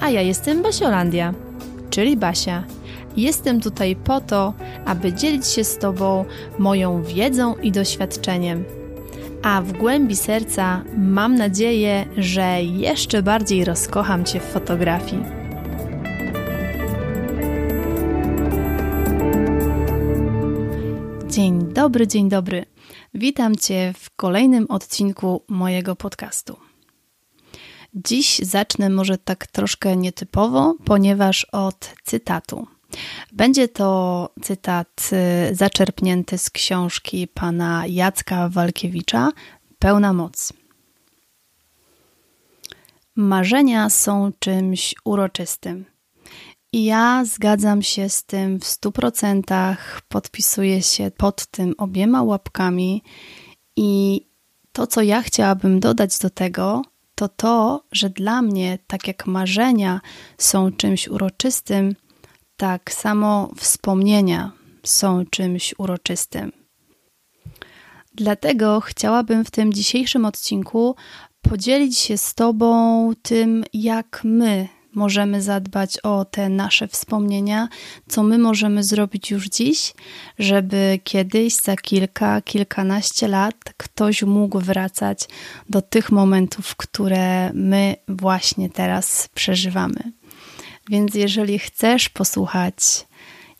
A ja jestem Basiolandia, czyli Basia. Jestem tutaj po to, aby dzielić się z Tobą moją wiedzą i doświadczeniem. A w głębi serca mam nadzieję, że jeszcze bardziej rozkocham Cię w fotografii. Dzień dobry, dzień dobry. Witam Cię w kolejnym odcinku mojego podcastu. Dziś zacznę może tak troszkę nietypowo, ponieważ od cytatu. Będzie to cytat y, zaczerpnięty z książki pana Jacka Walkiewicza Pełna moc. Marzenia są czymś uroczystym. I ja zgadzam się z tym w stu procentach, podpisuję się pod tym obiema łapkami i to, co ja chciałabym dodać do tego, to to, że dla mnie, tak jak marzenia są czymś uroczystym, tak samo wspomnienia są czymś uroczystym. Dlatego chciałabym w tym dzisiejszym odcinku podzielić się z Tobą tym, jak my możemy zadbać o te nasze wspomnienia, co my możemy zrobić już dziś, żeby kiedyś, za kilka, kilkanaście lat, ktoś mógł wracać do tych momentów, które my właśnie teraz przeżywamy. Więc jeżeli chcesz posłuchać,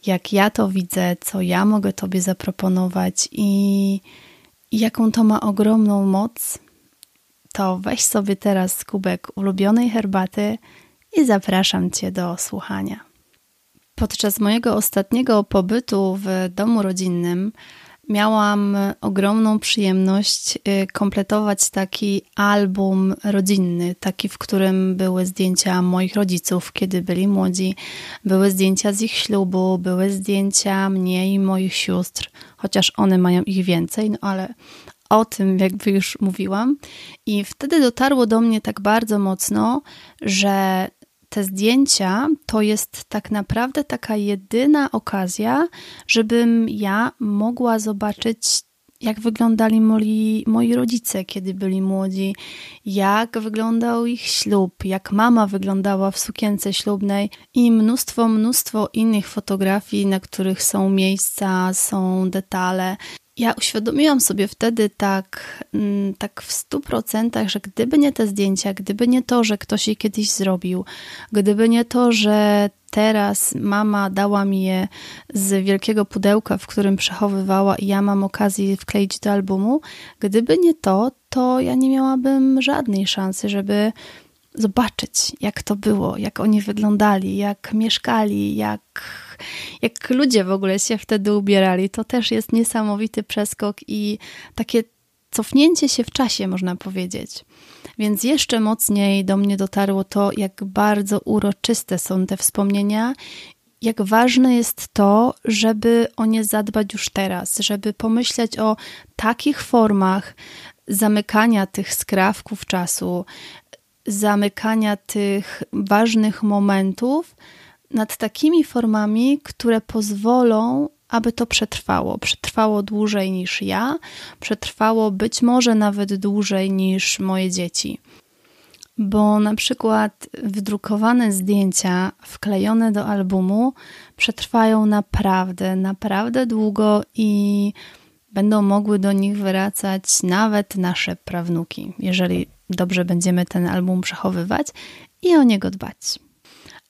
jak ja to widzę, co ja mogę Tobie zaproponować i jaką to ma ogromną moc, to weź sobie teraz kubek ulubionej herbaty i zapraszam Cię do słuchania. Podczas mojego ostatniego pobytu w domu rodzinnym miałam ogromną przyjemność y, kompletować taki album rodzinny, taki, w którym były zdjęcia moich rodziców, kiedy byli młodzi, były zdjęcia z ich ślubu, były zdjęcia mnie i moich sióstr, chociaż one mają ich więcej, no ale o tym jakby już mówiłam. I wtedy dotarło do mnie tak bardzo mocno, że te zdjęcia to jest tak naprawdę taka jedyna okazja, żebym ja mogła zobaczyć, jak wyglądali moi, moi rodzice, kiedy byli młodzi, jak wyglądał ich ślub, jak mama wyglądała w sukience ślubnej i mnóstwo, mnóstwo innych fotografii, na których są miejsca, są detale ja uświadomiłam sobie wtedy tak, mm, tak w stu procentach, że gdyby nie te zdjęcia, gdyby nie to, że ktoś je kiedyś zrobił, gdyby nie to, że teraz mama dała mi je z wielkiego pudełka, w którym przechowywała i ja mam okazję wkleić do albumu, gdyby nie to, to ja nie miałabym żadnej szansy, żeby zobaczyć, jak to było, jak oni wyglądali, jak mieszkali, jak, jak ludzie w ogóle się wtedy ubierali. To też jest niesamowity przeskok i takie cofnięcie się w czasie, można powiedzieć. Więc jeszcze mocniej do mnie dotarło to, jak bardzo uroczyste są te wspomnienia jak ważne jest to, żeby o nie zadbać już teraz, żeby pomyśleć o takich formach zamykania tych skrawków czasu, zamykania tych ważnych momentów nad takimi formami, które pozwolą, aby to przetrwało. Przetrwało dłużej niż ja, przetrwało być może nawet dłużej niż moje dzieci. Bo na przykład wydrukowane zdjęcia wklejone do albumu przetrwają naprawdę, naprawdę długo i będą mogły do nich wracać nawet nasze prawnuki, jeżeli dobrze będziemy ten album przechowywać i o niego dbać.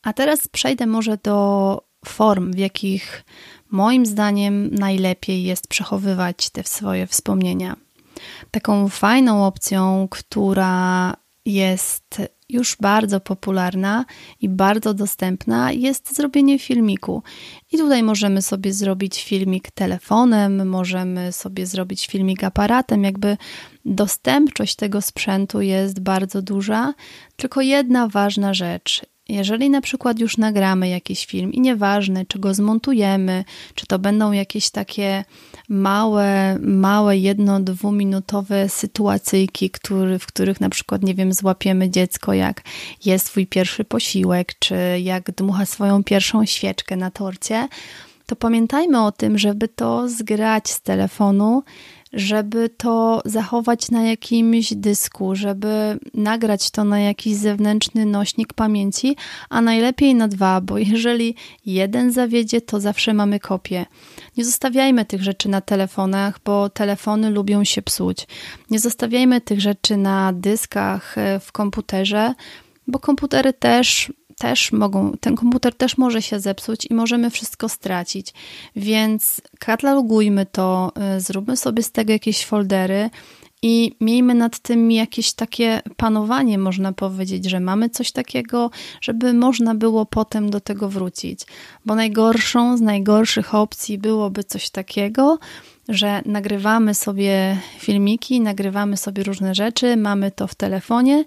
A teraz przejdę może do form, w jakich moim zdaniem najlepiej jest przechowywać te swoje wspomnienia. Taką fajną opcją, która jest już bardzo popularna i bardzo dostępna jest zrobienie filmiku. I tutaj możemy sobie zrobić filmik telefonem, możemy sobie zrobić filmik aparatem, jakby dostępność tego sprzętu jest bardzo duża. Tylko jedna ważna rzecz. Jeżeli na przykład już nagramy jakiś film i nieważne, czy go zmontujemy, czy to będą jakieś takie małe, małe jedno, dwuminutowe sytuacyjki, który, w których na przykład, nie wiem, złapiemy dziecko, jak jest swój pierwszy posiłek, czy jak dmucha swoją pierwszą świeczkę na torcie, to pamiętajmy o tym, żeby to zgrać z telefonu, żeby to zachować na jakimś dysku, żeby nagrać to na jakiś zewnętrzny nośnik pamięci, a najlepiej na dwa, bo jeżeli jeden zawiedzie, to zawsze mamy kopię. Nie zostawiajmy tych rzeczy na telefonach, bo telefony lubią się psuć. Nie zostawiajmy tych rzeczy na dyskach e, w komputerze, bo komputery też też mogą, ten komputer też może się zepsuć i możemy wszystko stracić. Więc katalogujmy to, y, zróbmy sobie z tego jakieś foldery i miejmy nad tym jakieś takie panowanie, można powiedzieć, że mamy coś takiego, żeby można było potem do tego wrócić. Bo najgorszą z najgorszych opcji byłoby coś takiego, że nagrywamy sobie filmiki, nagrywamy sobie różne rzeczy, mamy to w telefonie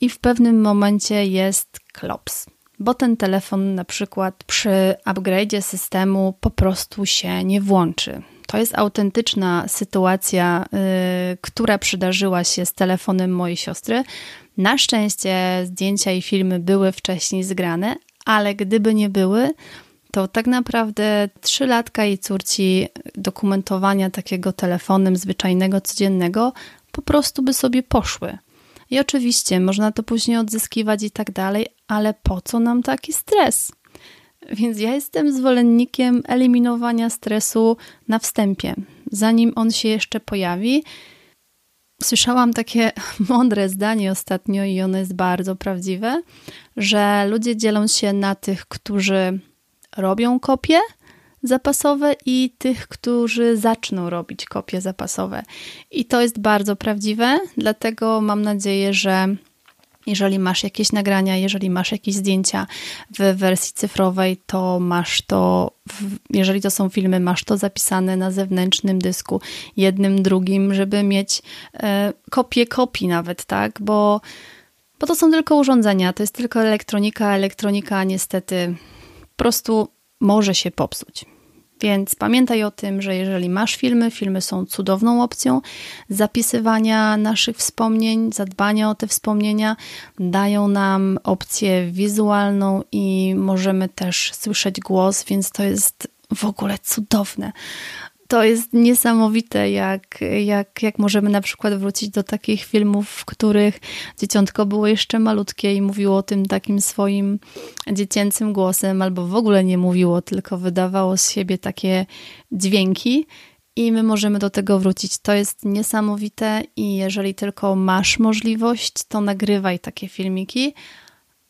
i w pewnym momencie jest klops. Bo ten telefon na przykład przy upgrade'zie systemu po prostu się nie włączy. To jest autentyczna sytuacja, yy, która przydarzyła się z telefonem mojej siostry. Na szczęście zdjęcia i filmy były wcześniej zgrane, ale gdyby nie były, to tak naprawdę trzy latka jej córci dokumentowania takiego telefonem zwyczajnego, codziennego po prostu by sobie poszły. I oczywiście można to później odzyskiwać i tak dalej, ale po co nam taki stres? Więc ja jestem zwolennikiem eliminowania stresu na wstępie, zanim on się jeszcze pojawi. Słyszałam takie mądre zdanie ostatnio i ono jest bardzo prawdziwe, że ludzie dzielą się na tych, którzy robią kopie zapasowe i tych, którzy zaczną robić kopie zapasowe. I to jest bardzo prawdziwe, dlatego mam nadzieję, że jeżeli masz jakieś nagrania, jeżeli masz jakieś zdjęcia w wersji cyfrowej, to masz to, jeżeli to są filmy, masz to zapisane na zewnętrznym dysku, jednym, drugim, żeby mieć e, kopię kopii nawet, tak? Bo, bo to są tylko urządzenia, to jest tylko elektronika. Elektronika niestety po prostu może się popsuć. Więc pamiętaj o tym, że jeżeli masz filmy, filmy są cudowną opcją zapisywania naszych wspomnień, zadbania o te wspomnienia, dają nam opcję wizualną i możemy też słyszeć głos, więc to jest w ogóle cudowne to jest niesamowite, jak, jak, jak możemy na przykład wrócić do takich filmów, w których dzieciątko było jeszcze malutkie i mówiło o tym takim swoim dziecięcym głosem, albo w ogóle nie mówiło, tylko wydawało z siebie takie dźwięki. I my możemy do tego wrócić. To jest niesamowite, i jeżeli tylko masz możliwość, to nagrywaj takie filmiki,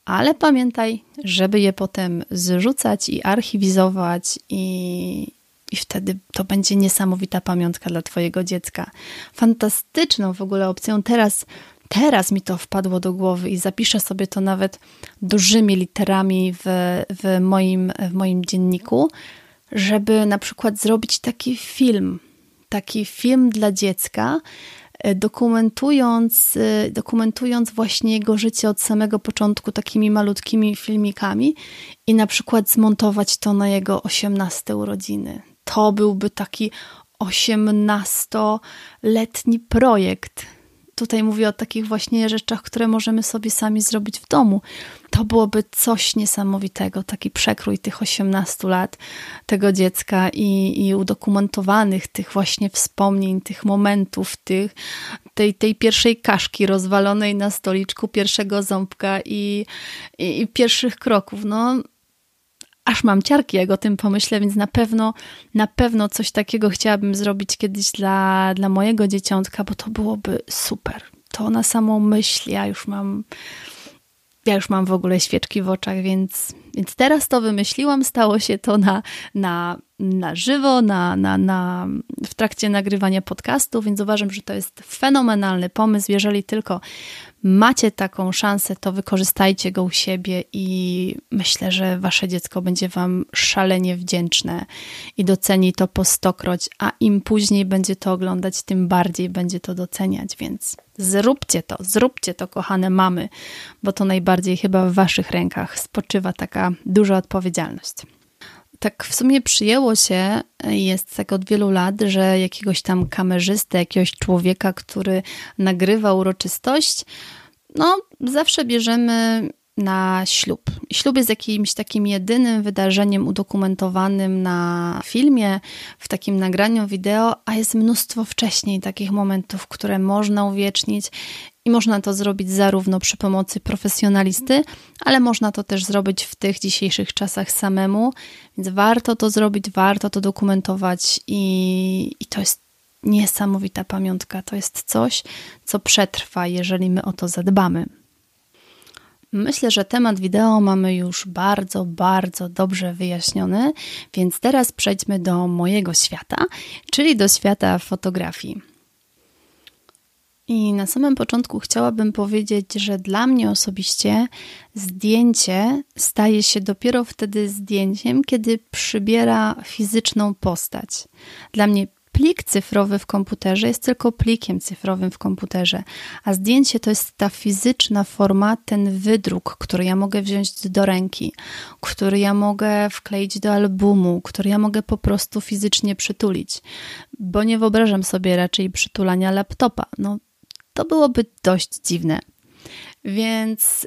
ale pamiętaj, żeby je potem zrzucać i archiwizować i, i wtedy to będzie niesamowita pamiątka dla Twojego dziecka. Fantastyczną w ogóle opcją teraz. Teraz mi to wpadło do głowy i zapiszę sobie to nawet dużymi literami w, w, moim, w moim dzienniku, żeby na przykład zrobić taki film, taki film dla dziecka, e, dokumentując, e, dokumentując właśnie jego życie od samego początku takimi malutkimi filmikami i na przykład zmontować to na jego 18 urodziny to byłby taki 18-letni projekt. Tutaj mówię o takich właśnie rzeczach, które możemy sobie sami zrobić w domu. To byłoby coś niesamowitego, taki przekrój tych 18 lat tego dziecka i, i udokumentowanych tych właśnie wspomnień, tych momentów, tych, tej, tej pierwszej kaszki rozwalonej na stoliczku, pierwszego ząbka i, i, i pierwszych kroków. No, aż mam ciarki, jak o tym pomyślę, więc na pewno, na pewno coś takiego chciałabym zrobić kiedyś dla, dla mojego dzieciątka, bo to byłoby super. To na samą myśl, ja już mam, ja już mam w ogóle świeczki w oczach, więc, więc teraz to wymyśliłam, stało się to na, na na żywo, na, na, na, w trakcie nagrywania podcastu, więc uważam, że to jest fenomenalny pomysł. Jeżeli tylko macie taką szansę, to wykorzystajcie go u siebie i myślę, że wasze dziecko będzie wam szalenie wdzięczne i doceni to po stokroć, a im później będzie to oglądać, tym bardziej będzie to doceniać, więc zróbcie to, zróbcie to, kochane mamy, bo to najbardziej chyba w waszych rękach spoczywa taka duża odpowiedzialność tak w sumie przyjęło się, jest tak od wielu lat, że jakiegoś tam kamerzystę, jakiegoś człowieka, który nagrywa uroczystość, no zawsze bierzemy na ślub. Ślub jest jakimś takim jedynym wydarzeniem udokumentowanym na filmie, w takim nagraniu wideo, a jest mnóstwo wcześniej takich momentów, które można uwiecznić i można to zrobić zarówno przy pomocy profesjonalisty, ale można to też zrobić w tych dzisiejszych czasach samemu, więc warto to zrobić, warto to dokumentować i, i to jest niesamowita pamiątka. To jest coś, co przetrwa, jeżeli my o to zadbamy. Myślę, że temat wideo mamy już bardzo, bardzo dobrze wyjaśniony, więc teraz przejdźmy do mojego świata, czyli do świata fotografii. I na samym początku chciałabym powiedzieć, że dla mnie osobiście zdjęcie staje się dopiero wtedy zdjęciem, kiedy przybiera fizyczną postać. Dla mnie plik cyfrowy w komputerze jest tylko plikiem cyfrowym w komputerze, a zdjęcie to jest ta fizyczna forma, ten wydruk, który ja mogę wziąć do ręki, który ja mogę wkleić do albumu, który ja mogę po prostu fizycznie przytulić, bo nie wyobrażam sobie raczej przytulania laptopa. No, to byłoby dość dziwne. Więc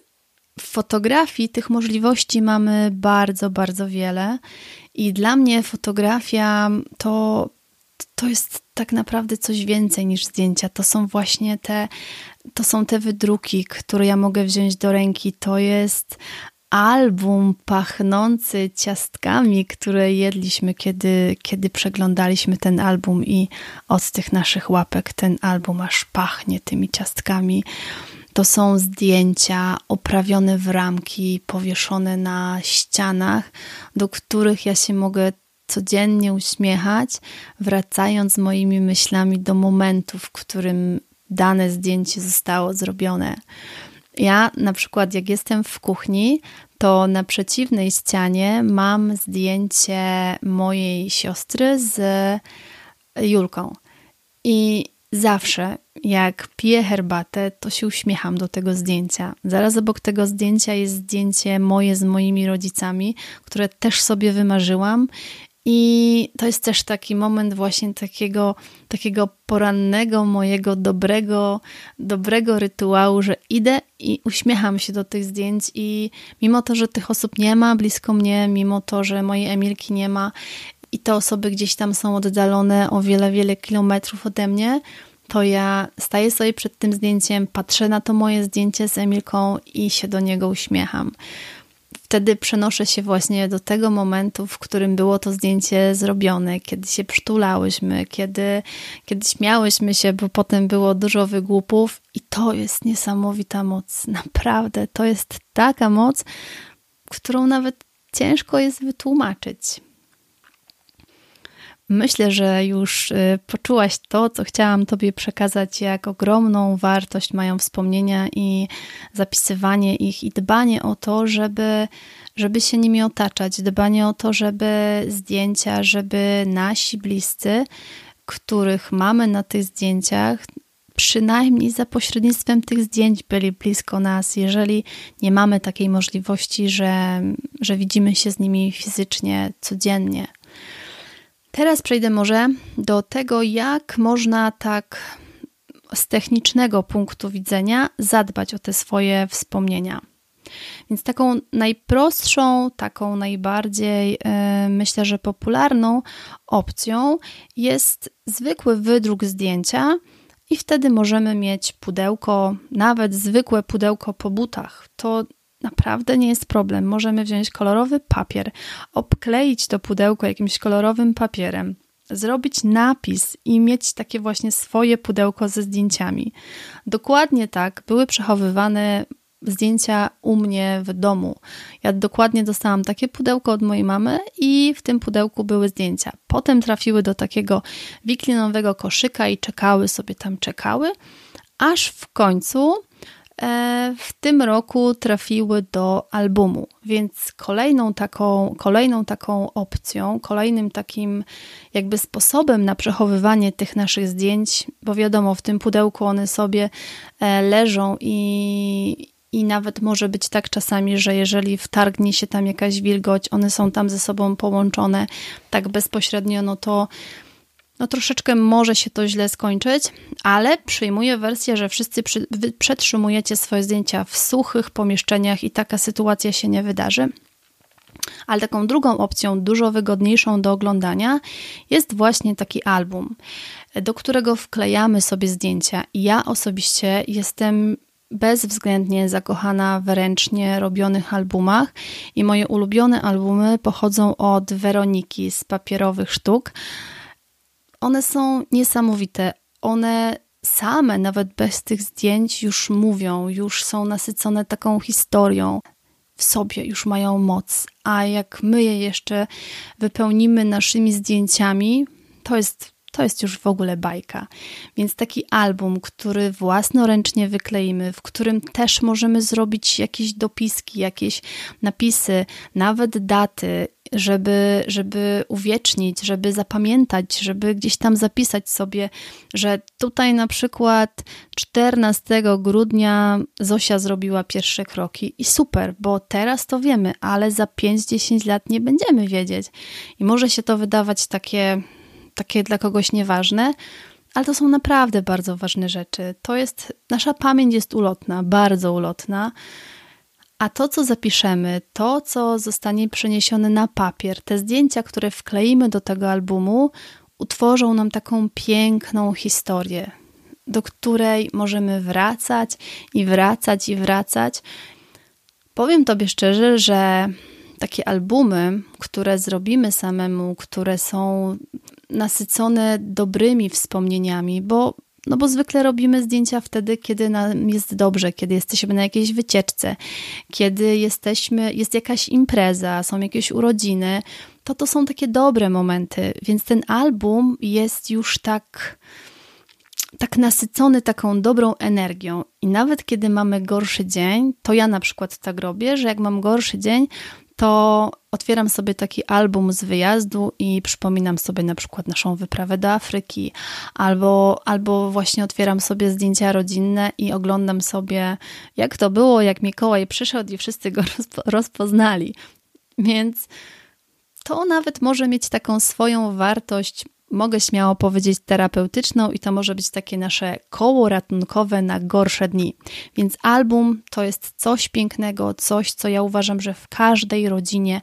w fotografii tych możliwości mamy bardzo, bardzo wiele. I dla mnie fotografia to, to jest tak naprawdę coś więcej niż zdjęcia. To są właśnie te, to są te wydruki, które ja mogę wziąć do ręki. To jest album pachnący ciastkami, które jedliśmy, kiedy, kiedy przeglądaliśmy ten album, i od tych naszych łapek ten album aż pachnie tymi ciastkami. To są zdjęcia oprawione w ramki, powieszone na ścianach, do których ja się mogę codziennie uśmiechać, wracając moimi myślami do momentu, w którym dane zdjęcie zostało zrobione. Ja na przykład, jak jestem w kuchni, to na przeciwnej ścianie mam zdjęcie mojej siostry z Julką. I zawsze, jak piję herbatę, to się uśmiecham do tego zdjęcia. Zaraz obok tego zdjęcia jest zdjęcie moje z moimi rodzicami, które też sobie wymarzyłam i to jest też taki moment właśnie takiego, takiego porannego, mojego dobrego, dobrego rytuału, że idę i uśmiecham się do tych zdjęć. I mimo to, że tych osób nie ma blisko mnie, mimo to, że mojej Emilki nie ma i te osoby gdzieś tam są oddalone o wiele, wiele kilometrów ode mnie, to ja staję sobie przed tym zdjęciem, patrzę na to moje zdjęcie z Emilką i się do niego uśmiecham wtedy przenoszę się właśnie do tego momentu, w którym było to zdjęcie zrobione, kiedy się przytulałyśmy, kiedy, kiedy śmiałyśmy się, bo potem było dużo wygłupów i to jest niesamowita moc. Naprawdę, to jest taka moc, którą nawet ciężko jest wytłumaczyć. Myślę, że już y, poczułaś to, co chciałam Tobie przekazać, jak ogromną wartość mają wspomnienia i zapisywanie ich i dbanie o to, żeby, żeby się nimi otaczać, dbanie o to, żeby zdjęcia, żeby nasi bliscy, których mamy na tych zdjęciach, przynajmniej za pośrednictwem tych zdjęć byli blisko nas, jeżeli nie mamy takiej możliwości, że, że widzimy się z nimi fizycznie codziennie. Teraz przejdę może do tego, jak można tak z technicznego punktu widzenia zadbać o te swoje wspomnienia. Więc taką najprostszą, taką najbardziej yy, myślę, że popularną opcją jest zwykły wydruk zdjęcia. I wtedy możemy mieć pudełko, nawet zwykłe pudełko po butach. To naprawdę nie jest problem. Możemy wziąć kolorowy papier, obkleić to pudełko jakimś kolorowym papierem, zrobić napis i mieć takie właśnie swoje pudełko ze zdjęciami. Dokładnie tak były przechowywane zdjęcia u mnie w domu. Ja dokładnie dostałam takie pudełko od mojej mamy i w tym pudełku były zdjęcia. Potem trafiły do takiego wiklinowego koszyka i czekały sobie tam, czekały, aż w końcu w tym roku trafiły do albumu, więc kolejną taką, kolejną taką opcją, kolejnym takim jakby sposobem na przechowywanie tych naszych zdjęć, bo wiadomo, w tym pudełku one sobie e, leżą i, i nawet może być tak czasami, że jeżeli wtargnie się tam jakaś wilgoć, one są tam ze sobą połączone tak bezpośrednio, no to no troszeczkę może się to źle skończyć, ale przyjmuję wersję, że wszyscy przy, przetrzymujecie swoje zdjęcia w suchych pomieszczeniach i taka sytuacja się nie wydarzy. Ale taką drugą opcją, dużo wygodniejszą do oglądania, jest właśnie taki album, do którego wklejamy sobie zdjęcia. Ja osobiście jestem bezwzględnie zakochana w ręcznie robionych albumach i moje ulubione albumy pochodzą od Weroniki z papierowych sztuk. One są niesamowite. One same, nawet bez tych zdjęć, już mówią, już są nasycone taką historią. W sobie już mają moc, a jak my je jeszcze wypełnimy naszymi zdjęciami, to jest to jest już w ogóle bajka. Więc taki album, który własnoręcznie wykleimy, w którym też możemy zrobić jakieś dopiski, jakieś napisy, nawet daty, żeby, żeby uwiecznić, żeby zapamiętać, żeby gdzieś tam zapisać sobie, że tutaj na przykład 14 grudnia Zosia zrobiła pierwsze kroki i super, bo teraz to wiemy, ale za 5-10 lat nie będziemy wiedzieć. I może się to wydawać takie takie dla kogoś nieważne, ale to są naprawdę bardzo ważne rzeczy. To jest, nasza pamięć jest ulotna, bardzo ulotna, a to, co zapiszemy, to, co zostanie przeniesione na papier, te zdjęcia, które wkleimy do tego albumu, utworzą nam taką piękną historię, do której możemy wracać i wracać i wracać. Powiem Tobie szczerze, że takie albumy, które zrobimy samemu, które są nasycone dobrymi wspomnieniami, bo, no bo zwykle robimy zdjęcia wtedy, kiedy nam jest dobrze, kiedy jesteśmy na jakiejś wycieczce, kiedy jesteśmy, jest jakaś impreza, są jakieś urodziny, to to są takie dobre momenty, więc ten album jest już tak tak nasycony taką dobrą energią. I nawet kiedy mamy gorszy dzień, to ja na przykład tak robię, że jak mam gorszy dzień, to otwieram sobie taki album z wyjazdu i przypominam sobie na przykład naszą wyprawę do Afryki, albo, albo właśnie otwieram sobie zdjęcia rodzinne i oglądam sobie, jak to było, jak Mikołaj przyszedł i wszyscy go rozpoznali. Więc to nawet może mieć taką swoją wartość mogę śmiało powiedzieć, terapeutyczną i to może być takie nasze koło ratunkowe na gorsze dni. Więc album to jest coś pięknego, coś, co ja uważam, że w każdej rodzinie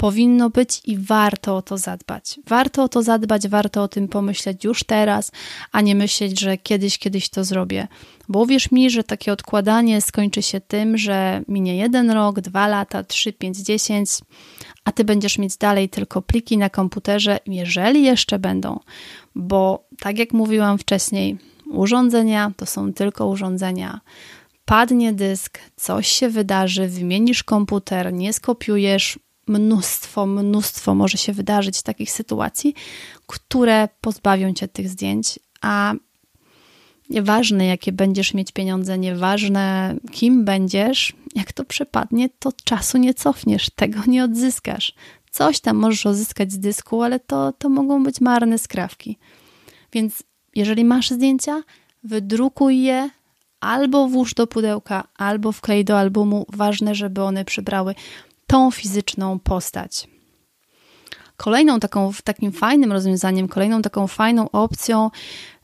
powinno być i warto o to zadbać. Warto o to zadbać, warto o tym pomyśleć już teraz, a nie myśleć, że kiedyś, kiedyś to zrobię. Bo uwierz mi, że takie odkładanie skończy się tym, że minie jeden rok, dwa lata, trzy, pięć, dziesięć, a ty będziesz mieć dalej tylko pliki na komputerze, jeżeli jeszcze będą. Bo tak jak mówiłam wcześniej, urządzenia to są tylko urządzenia padnie dysk, coś się wydarzy, wymienisz komputer, nie skopiujesz, mnóstwo, mnóstwo może się wydarzyć takich sytuacji, które pozbawią cię tych zdjęć, a nieważne jakie będziesz mieć pieniądze, nieważne kim będziesz, jak to przepadnie, to czasu nie cofniesz, tego nie odzyskasz. Coś tam możesz odzyskać z dysku, ale to, to mogą być marne skrawki. Więc jeżeli masz zdjęcia, wydrukuj je, albo włóż do pudełka, albo wklej do albumu. Ważne, żeby one przybrały tą fizyczną postać. Kolejną taką, takim fajnym rozwiązaniem, kolejną taką fajną opcją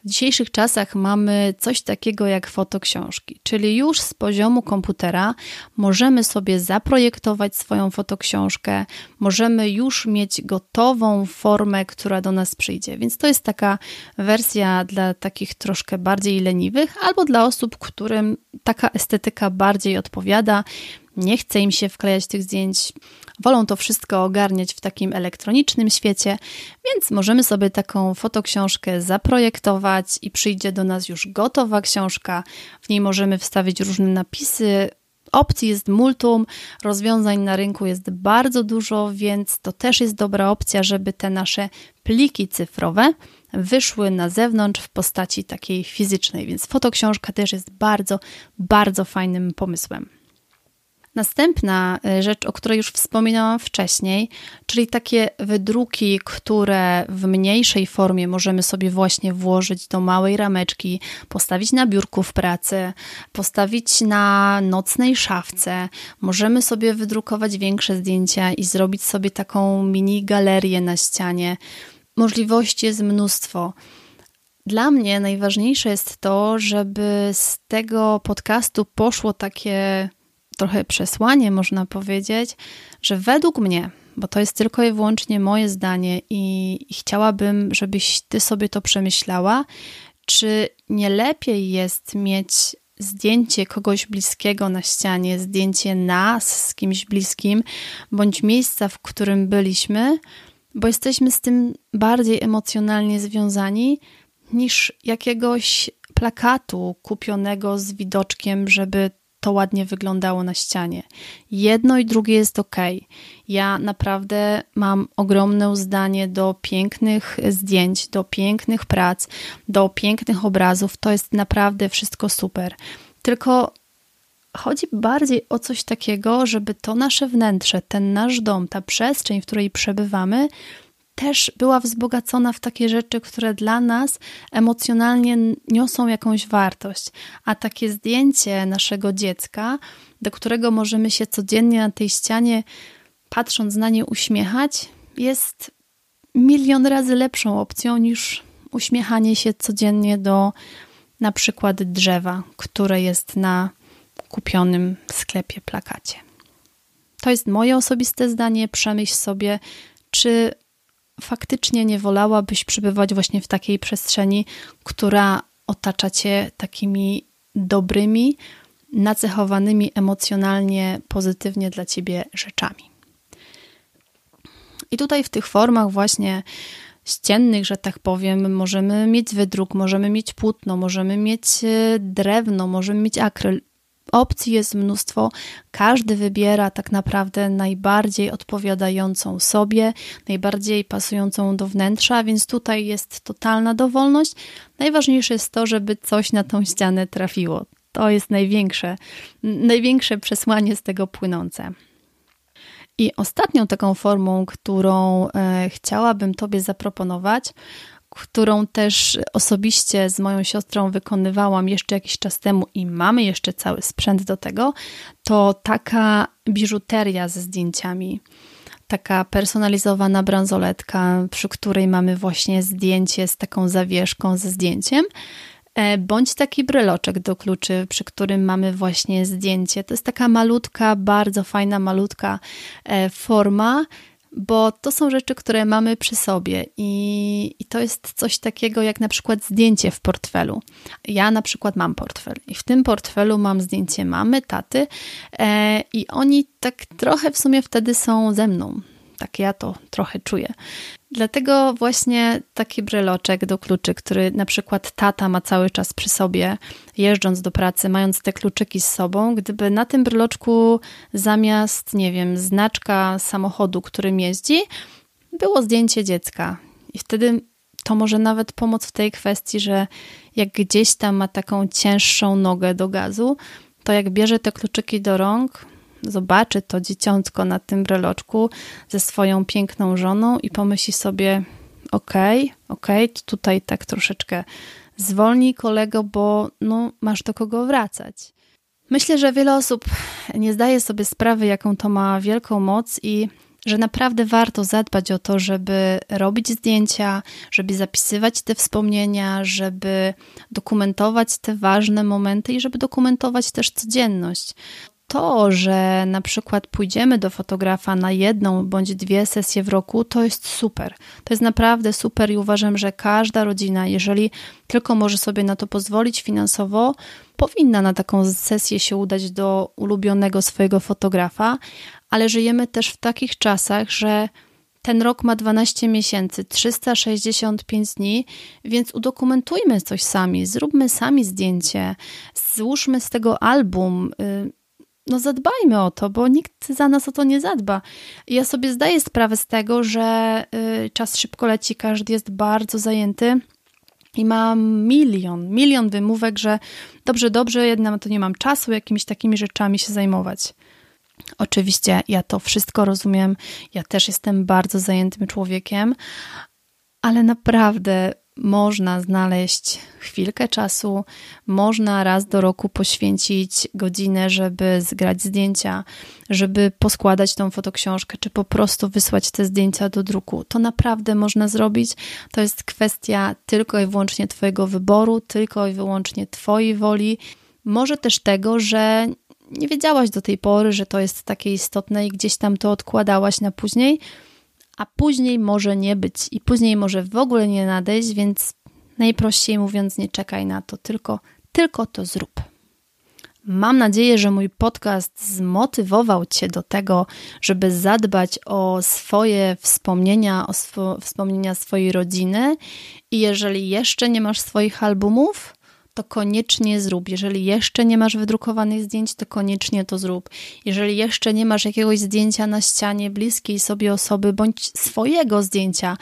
w dzisiejszych czasach mamy coś takiego jak fotoksiążki, czyli już z poziomu komputera możemy sobie zaprojektować swoją fotoksiążkę, możemy już mieć gotową formę, która do nas przyjdzie. Więc to jest taka wersja dla takich troszkę bardziej leniwych, albo dla osób, którym taka estetyka bardziej odpowiada nie chce im się wklejać tych zdjęć, wolą to wszystko ogarniać w takim elektronicznym świecie, więc możemy sobie taką fotoksiążkę zaprojektować i przyjdzie do nas już gotowa książka. W niej możemy wstawić różne napisy, Opcji jest multum, rozwiązań na rynku jest bardzo dużo, więc to też jest dobra opcja, żeby te nasze pliki cyfrowe wyszły na zewnątrz w postaci takiej fizycznej, więc fotoksiążka też jest bardzo, bardzo fajnym pomysłem. Następna e, rzecz, o której już wspominałam wcześniej, czyli takie wydruki, które w mniejszej formie możemy sobie właśnie włożyć do małej rameczki, postawić na biurku w pracy, postawić na nocnej szafce. Możemy sobie wydrukować większe zdjęcia i zrobić sobie taką mini galerię na ścianie. Możliwości jest mnóstwo. Dla mnie najważniejsze jest to, żeby z tego podcastu poszło takie trochę przesłanie, można powiedzieć, że według mnie, bo to jest tylko i wyłącznie moje zdanie, i, chciałabym, żebyś ty sobie to przemyślała, czy nie lepiej jest mieć zdjęcie kogoś bliskiego na ścianie, zdjęcie nas z kimś bliskim, bądź miejsca, w którym byliśmy, bo jesteśmy z tym bardziej emocjonalnie związani niż jakiegoś plakatu kupionego z widoczkiem, żeby to ładnie wyglądało na ścianie. Jedno i drugie jest ok. Ja naprawdę mam ogromne zdanie do pięknych zdjęć, do pięknych prac, do pięknych obrazów. To jest naprawdę wszystko super. Tylko chodzi bardziej o coś takiego, żeby to nasze wnętrze, ten nasz dom, ta przestrzeń, w której przebywamy, też była wzbogacona w takie rzeczy, które dla nas emocjonalnie niosą jakąś wartość. A takie zdjęcie naszego dziecka, do którego możemy się codziennie na tej ścianie, patrząc na nie, uśmiechać, jest milion razy lepszą opcją niż uśmiechanie się codziennie do na przykład drzewa, które jest na kupionym sklepie plakacie. To jest moje osobiste zdanie. Przemyśl sobie, czy faktycznie nie wolałabyś przebywać właśnie w takiej przestrzeni, która otacza cię takimi dobrymi, nacechowanymi emocjonalnie pozytywnie dla ciebie rzeczami. I tutaj w tych formach właśnie ściennych, że tak powiem, możemy mieć wydruk, możemy mieć płótno, możemy mieć e, drewno, możemy mieć akryl. Opcji jest mnóstwo, każdy wybiera tak naprawdę najbardziej odpowiadającą sobie, najbardziej pasującą do wnętrza, więc tutaj jest totalna dowolność. Najważniejsze jest to, żeby coś na tą ścianę trafiło. To jest największe, największe przesłanie z tego płynące. I ostatnią taką formą, którą e, chciałabym Tobie zaproponować, którą też osobiście z moją siostrą wykonywałam jeszcze jakiś czas temu i mamy jeszcze cały sprzęt do tego, to taka biżuteria ze zdjęciami. Taka personalizowana bransoletka, przy której mamy właśnie zdjęcie z taką zawieszką ze zdjęciem, e, bądź taki bryloczek do kluczy, przy którym mamy właśnie zdjęcie. To jest taka malutka, bardzo fajna, malutka e, forma, bo to są rzeczy, które mamy przy sobie i, i, to jest coś takiego jak na przykład zdjęcie w portfelu. Ja na przykład mam portfel i w tym portfelu mam zdjęcie mamy, taty e, i oni tak trochę w sumie wtedy są ze mną. Tak ja to trochę czuję. Dlatego właśnie taki breloczek do kluczy, który na przykład tata ma cały czas przy sobie, jeżdżąc do pracy, mając te kluczyki z sobą, gdyby na tym breloczku zamiast, nie wiem, znaczka samochodu, którym jeździ, było zdjęcie dziecka. I wtedy to może nawet pomóc w tej kwestii, że jak gdzieś tam ma taką cięższą nogę do gazu, to jak bierze te kluczyki do rąk, zobaczy to dzieciątko na tym breloczku ze swoją piękną żoną i pomyśli sobie: Okej, okay, okej, okay, tutaj tak troszeczkę zwolnij kolego, bo no, masz do kogo wracać. Myślę, że wiele osób nie zdaje sobie sprawy, jaką to ma wielką moc i że naprawdę warto zadbać o to, żeby robić zdjęcia, żeby zapisywać te wspomnienia, żeby dokumentować te ważne momenty i żeby dokumentować też codzienność to, że na przykład pójdziemy do fotografa na jedną bądź dwie sesje w roku, to jest super. To jest naprawdę super i uważam, że każda rodzina, jeżeli tylko może sobie na to pozwolić finansowo, powinna na taką sesję się udać do ulubionego swojego fotografa, ale żyjemy też w takich czasach, że ten rok ma 12 miesięcy, 365 dni, więc udokumentujmy coś sami, zróbmy sami zdjęcie, złóżmy z tego album. No zadbajmy o to, bo nikt za nas o to nie zadba. Ja sobie zdaję sprawę z tego, że y, czas szybko leci, każdy jest bardzo zajęty. I mam milion, milion wymówek, że dobrze, dobrze, jednak to nie mam czasu jakimiś takimi rzeczami się zajmować. Oczywiście ja to wszystko rozumiem, ja też jestem bardzo zajętym człowiekiem, ale naprawdę można znaleźć chwilkę czasu, można raz do roku poświęcić godzinę, żeby zgrać zdjęcia, żeby poskładać tą fotoksiążkę, czy po prostu wysłać te zdjęcia do druku. To naprawdę można zrobić. To jest kwestia tylko i wyłącznie Twojego wyboru, tylko i wyłącznie Twojej woli. Może też tego, że nie wiedziałaś do tej pory, że to jest takie istotne i gdzieś tam to odkładałaś na później a później może nie być i później może w ogóle nie nadejść, więc najprościej mówiąc, nie czekaj na to, tylko, tylko to zrób. Mam nadzieję, że mój podcast zmotywował Cię do tego, żeby zadbać o swoje wspomnienia, o swo wspomnienia swojej rodziny. I jeżeli jeszcze nie masz swoich albumów, to koniecznie zrób. Jeżeli jeszcze nie masz wydrukowanych zdjęć, to koniecznie to zrób. Jeżeli jeszcze nie masz jakiegoś zdjęcia na ścianie bliskiej sobie osoby, bądź swojego zdjęcia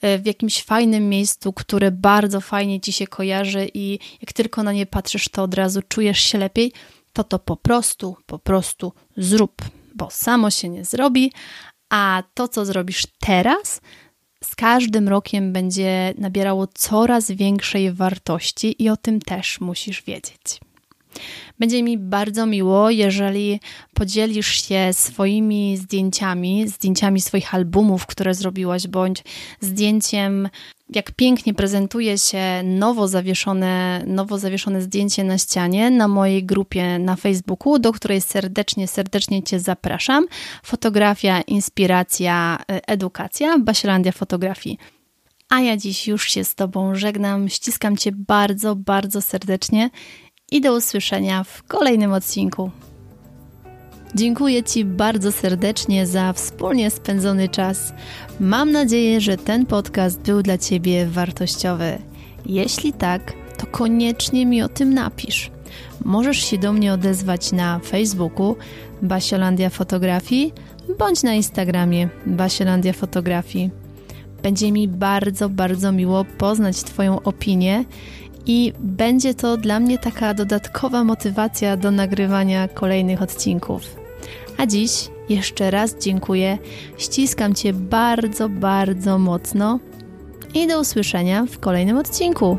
e, w jakimś fajnym miejscu, które bardzo fajnie ci się kojarzy i jak tylko na nie patrzysz, to od razu czujesz się lepiej, to to po prostu, po prostu zrób, bo samo się nie zrobi, a to, co zrobisz teraz, z każdym rokiem będzie nabierało coraz większej wartości i o tym też musisz wiedzieć. Będzie mi bardzo miło, jeżeli podzielisz się swoimi zdjęciami, zdjęciami swoich albumów, które zrobiłaś, bądź zdjęciem, jak pięknie prezentuje się nowo zawieszone, nowo zawieszone zdjęcie na ścianie na mojej grupie na Facebooku, do której serdecznie, serdecznie Cię zapraszam. Fotografia, inspiracja, edukacja, Basielandia Fotografii. A ja dziś już się z Tobą żegnam. Ściskam Cię bardzo, bardzo serdecznie i do usłyszenia w kolejnym odcinku. Dziękuję Ci bardzo serdecznie za wspólnie spędzony czas. Mam nadzieję, że ten podcast był dla Ciebie wartościowy. Jeśli tak, to koniecznie mi o tym napisz. Możesz się do mnie odezwać na Facebooku Basiolandia Fotografii bądź na Instagramie Basiolandia Fotografii. Będzie mi bardzo, bardzo miło poznać Twoją opinię i będzie to dla mnie taka dodatkowa motywacja do nagrywania kolejnych odcinków. A dziś jeszcze raz dziękuję, ściskam Cię bardzo, bardzo mocno i do usłyszenia w kolejnym odcinku.